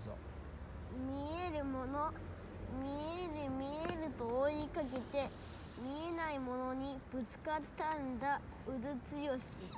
う。ぞ見えるもの見える見えると追いかけて見えないものにぶつかったんだ。うずつよし。